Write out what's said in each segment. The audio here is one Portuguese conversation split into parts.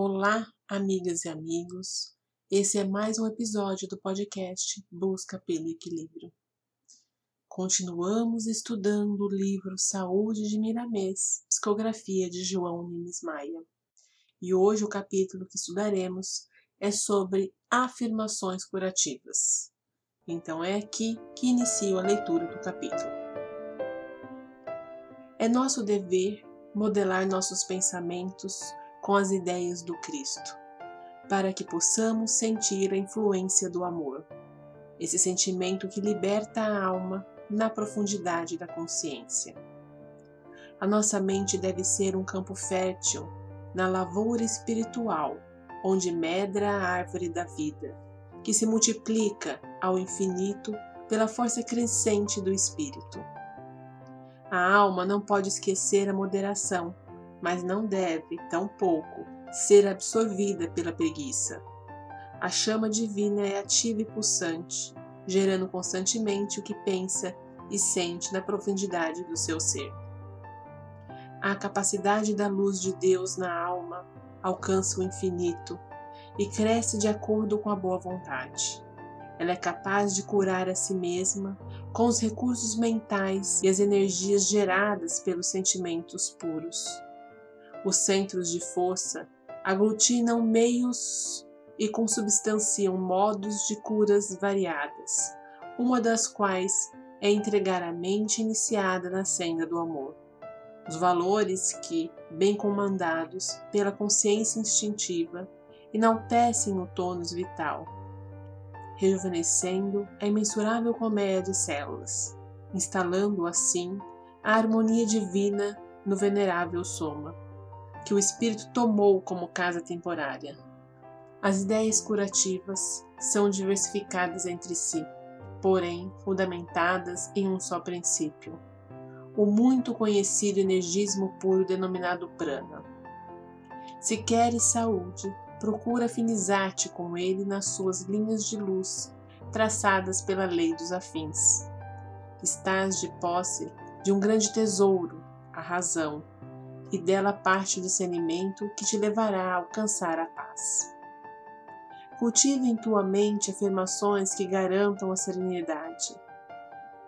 Olá, amigas e amigos. Esse é mais um episódio do podcast Busca pelo Equilíbrio. Continuamos estudando o livro Saúde de Miramês, psicografia de João Nimes Maia. E hoje o capítulo que estudaremos é sobre afirmações curativas. Então é aqui que inicio a leitura do capítulo. É nosso dever modelar nossos pensamentos com as ideias do Cristo, para que possamos sentir a influência do amor, esse sentimento que liberta a alma na profundidade da consciência. A nossa mente deve ser um campo fértil na lavoura espiritual, onde medra a árvore da vida, que se multiplica ao infinito pela força crescente do espírito. A alma não pode esquecer a moderação mas não deve, tampouco, ser absorvida pela preguiça. A chama divina é ativa e pulsante, gerando constantemente o que pensa e sente na profundidade do seu ser. A capacidade da luz de Deus na alma alcança o infinito e cresce de acordo com a boa vontade. Ela é capaz de curar a si mesma com os recursos mentais e as energias geradas pelos sentimentos puros. Os centros de força aglutinam meios e consubstanciam modos de curas variadas, uma das quais é entregar a mente iniciada na senda do amor. Os valores que, bem comandados pela consciência instintiva, enaltecem o tônus vital, rejuvenescendo a imensurável colmeia de células, instalando assim a harmonia divina no venerável soma que o espírito tomou como casa temporária. As ideias curativas são diversificadas entre si, porém fundamentadas em um só princípio, o muito conhecido energismo puro denominado prana. Se queres saúde, procura afinizar-te com ele nas suas linhas de luz, traçadas pela lei dos afins. Estás de posse de um grande tesouro, a razão, e dela parte o discernimento que te levará a alcançar a paz. Cultive em tua mente afirmações que garantam a serenidade.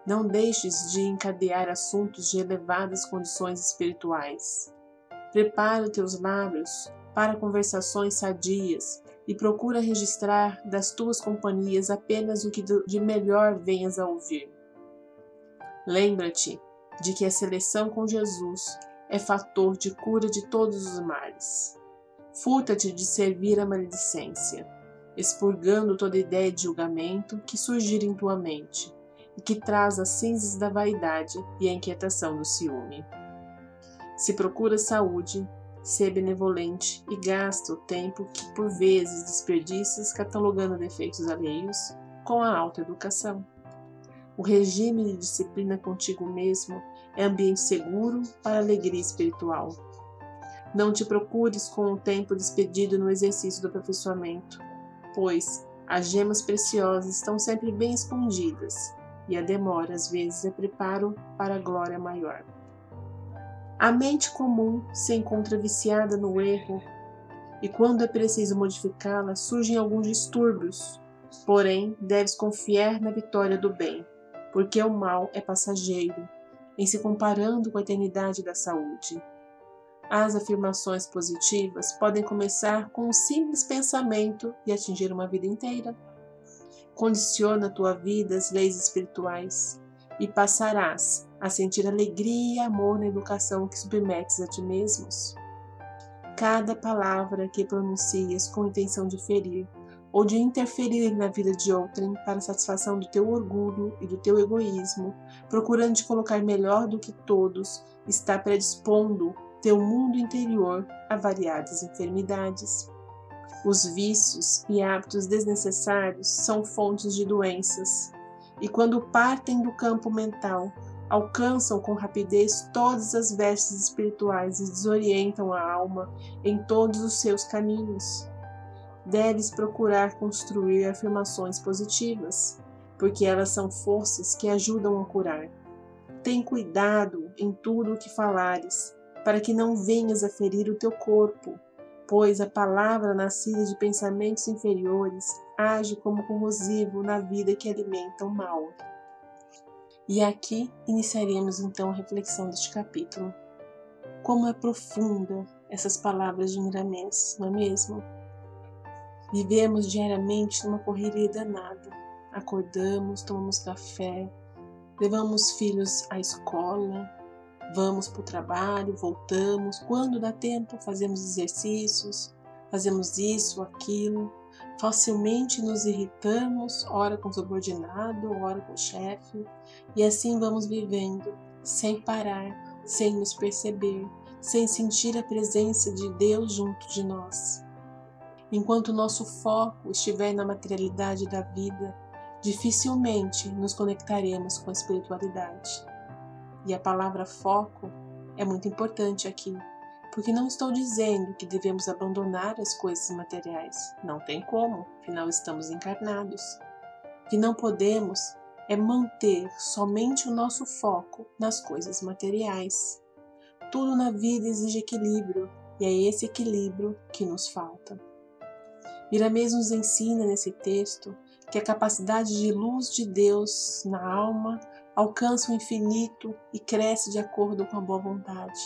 Não deixes de encadear assuntos de elevadas condições espirituais. Prepara teus lábios para conversações sadias e procura registrar das tuas companhias apenas o que de melhor venhas a ouvir. Lembra-te de que a seleção com Jesus é fator de cura de todos os males. Furta-te de servir a maledicência, expurgando toda ideia de julgamento que surgir em tua mente e que traz as cinzas da vaidade e a inquietação do ciúme. Se procura saúde, ser benevolente e gasta o tempo que por vezes desperdiças catalogando defeitos alheios com a alta educação. O regime de disciplina contigo mesmo é ambiente seguro para alegria espiritual. Não te procures com o tempo despedido no exercício do aperfeiçoamento, pois as gemas preciosas estão sempre bem escondidas e a demora às vezes é preparo para a glória maior. A mente comum se encontra viciada no erro e quando é preciso modificá-la surgem alguns distúrbios, porém deves confiar na vitória do bem, porque o mal é passageiro em se comparando com a eternidade da saúde. As afirmações positivas podem começar com um simples pensamento e atingir uma vida inteira. Condiciona a tua vida às leis espirituais e passarás a sentir alegria e amor na educação que submetes a ti mesmos. Cada palavra que pronuncias com intenção de ferir ou de interferir na vida de outrem para satisfação do teu orgulho e do teu egoísmo, procurando te colocar melhor do que todos, está predispondo teu mundo interior a variadas enfermidades. Os vícios e hábitos desnecessários são fontes de doenças, e quando partem do campo mental, alcançam com rapidez todas as vestes espirituais e desorientam a alma em todos os seus caminhos deves procurar construir afirmações positivas, porque elas são forças que ajudam a curar. Tem cuidado em tudo o que falares, para que não venhas a ferir o teu corpo, pois a palavra nascida de pensamentos inferiores age como corrosivo na vida que alimenta o mal. E aqui iniciaremos então a reflexão deste capítulo. Como é profunda essas palavras de Miramês, não é mesmo? Vivemos diariamente numa correria danada. Acordamos, tomamos café, levamos filhos à escola, vamos para o trabalho, voltamos. Quando dá tempo, fazemos exercícios, fazemos isso, aquilo. Facilmente nos irritamos, ora com o subordinado, ora com o chefe, e assim vamos vivendo, sem parar, sem nos perceber, sem sentir a presença de Deus junto de nós. Enquanto nosso foco estiver na materialidade da vida, dificilmente nos conectaremos com a espiritualidade. E a palavra foco é muito importante aqui, porque não estou dizendo que devemos abandonar as coisas materiais. Não tem como, afinal estamos encarnados. O que não podemos é manter somente o nosso foco nas coisas materiais. Tudo na vida exige equilíbrio e é esse equilíbrio que nos falta. Miramês nos ensina nesse texto que a capacidade de luz de Deus na alma alcança o infinito e cresce de acordo com a boa vontade.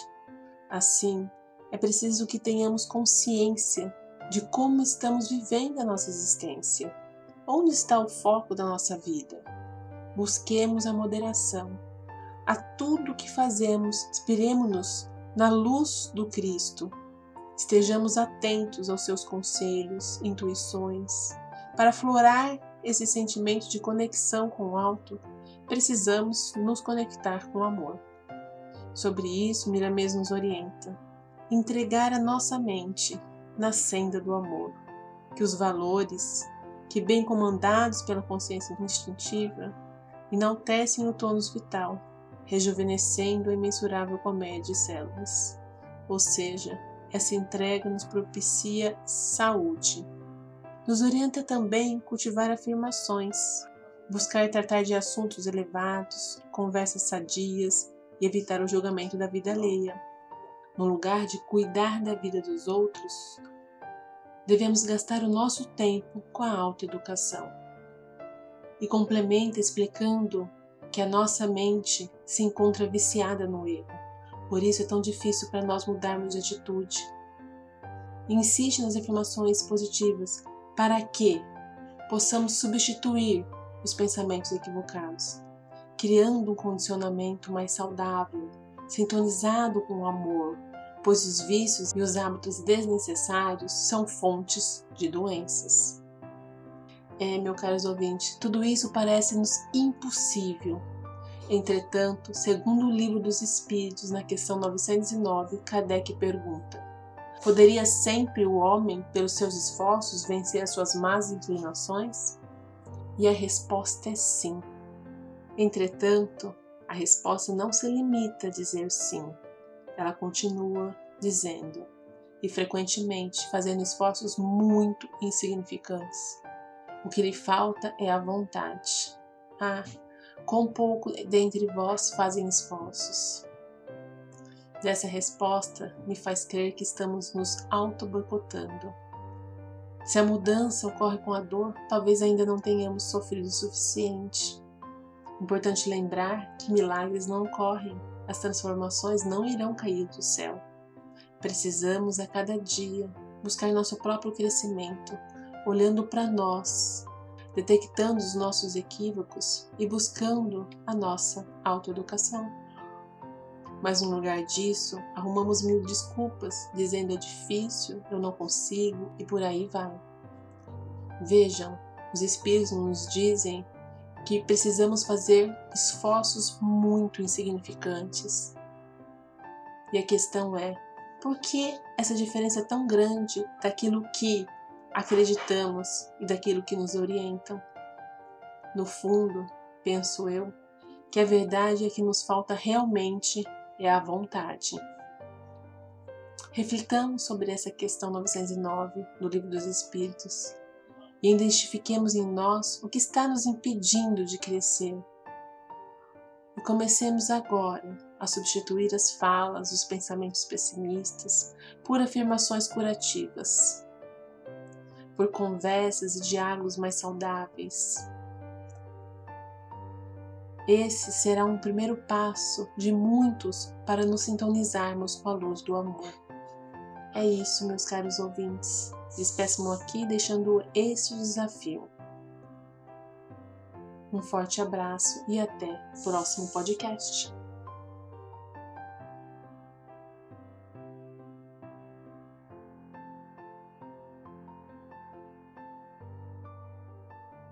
Assim, é preciso que tenhamos consciência de como estamos vivendo a nossa existência. Onde está o foco da nossa vida? Busquemos a moderação. A tudo que fazemos, inspiremos-nos na luz do Cristo. Estejamos atentos aos seus conselhos, intuições, para florar esse sentimento de conexão com o alto precisamos nos conectar com o amor. Sobre isso, Miramês nos orienta. Entregar a nossa mente na senda do amor, que os valores, que bem comandados pela consciência instintiva, enaltecem o tônus vital, rejuvenescendo a imensurável comédia de células. Ou seja, essa entrega nos propicia saúde. Nos orienta também cultivar afirmações, buscar tratar de assuntos elevados, conversas sadias e evitar o julgamento da vida alheia. No lugar de cuidar da vida dos outros, devemos gastar o nosso tempo com a autoeducação. E complementa explicando que a nossa mente se encontra viciada no erro. Por isso é tão difícil para nós mudarmos de atitude. Insiste nas afirmações positivas para que possamos substituir os pensamentos equivocados, criando um condicionamento mais saudável, sintonizado com o amor, pois os vícios e os hábitos desnecessários são fontes de doenças. É, meu caros ouvintes, tudo isso parece-nos impossível. Entretanto, segundo o Livro dos Espíritos, na questão 909, Kardec pergunta: Poderia sempre o homem, pelos seus esforços, vencer as suas más inclinações? E a resposta é sim. Entretanto, a resposta não se limita a dizer sim. Ela continua dizendo e frequentemente fazendo esforços muito insignificantes. O que lhe falta é a vontade. Ah, quão pouco dentre vós fazem esforços. Dessa resposta me faz crer que estamos nos auto-boicotando se a mudança ocorre com a dor, talvez ainda não tenhamos sofrido o suficiente. Importante lembrar que milagres não ocorrem, as transformações não irão cair do céu. Precisamos a cada dia buscar nosso próprio crescimento, olhando para nós, detectando os nossos equívocos e buscando a nossa autoeducação. Mas no lugar disso, arrumamos mil desculpas, dizendo é difícil, eu não consigo e por aí vai. Vejam, os Espíritos nos dizem que precisamos fazer esforços muito insignificantes. E a questão é: por que essa diferença tão grande daquilo que acreditamos e daquilo que nos orientam? No fundo, penso eu, que a verdade é que nos falta realmente é a vontade. Reflitamos sobre essa questão 909 do Livro dos Espíritos e identifiquemos em nós o que está nos impedindo de crescer. E comecemos agora a substituir as falas, os pensamentos pessimistas por afirmações curativas, por conversas e diálogos mais saudáveis. Esse será um primeiro passo de muitos para nos sintonizarmos com a luz do amor. É isso, meus caros ouvintes. Despeço-me aqui deixando este desafio. Um forte abraço e até o próximo podcast.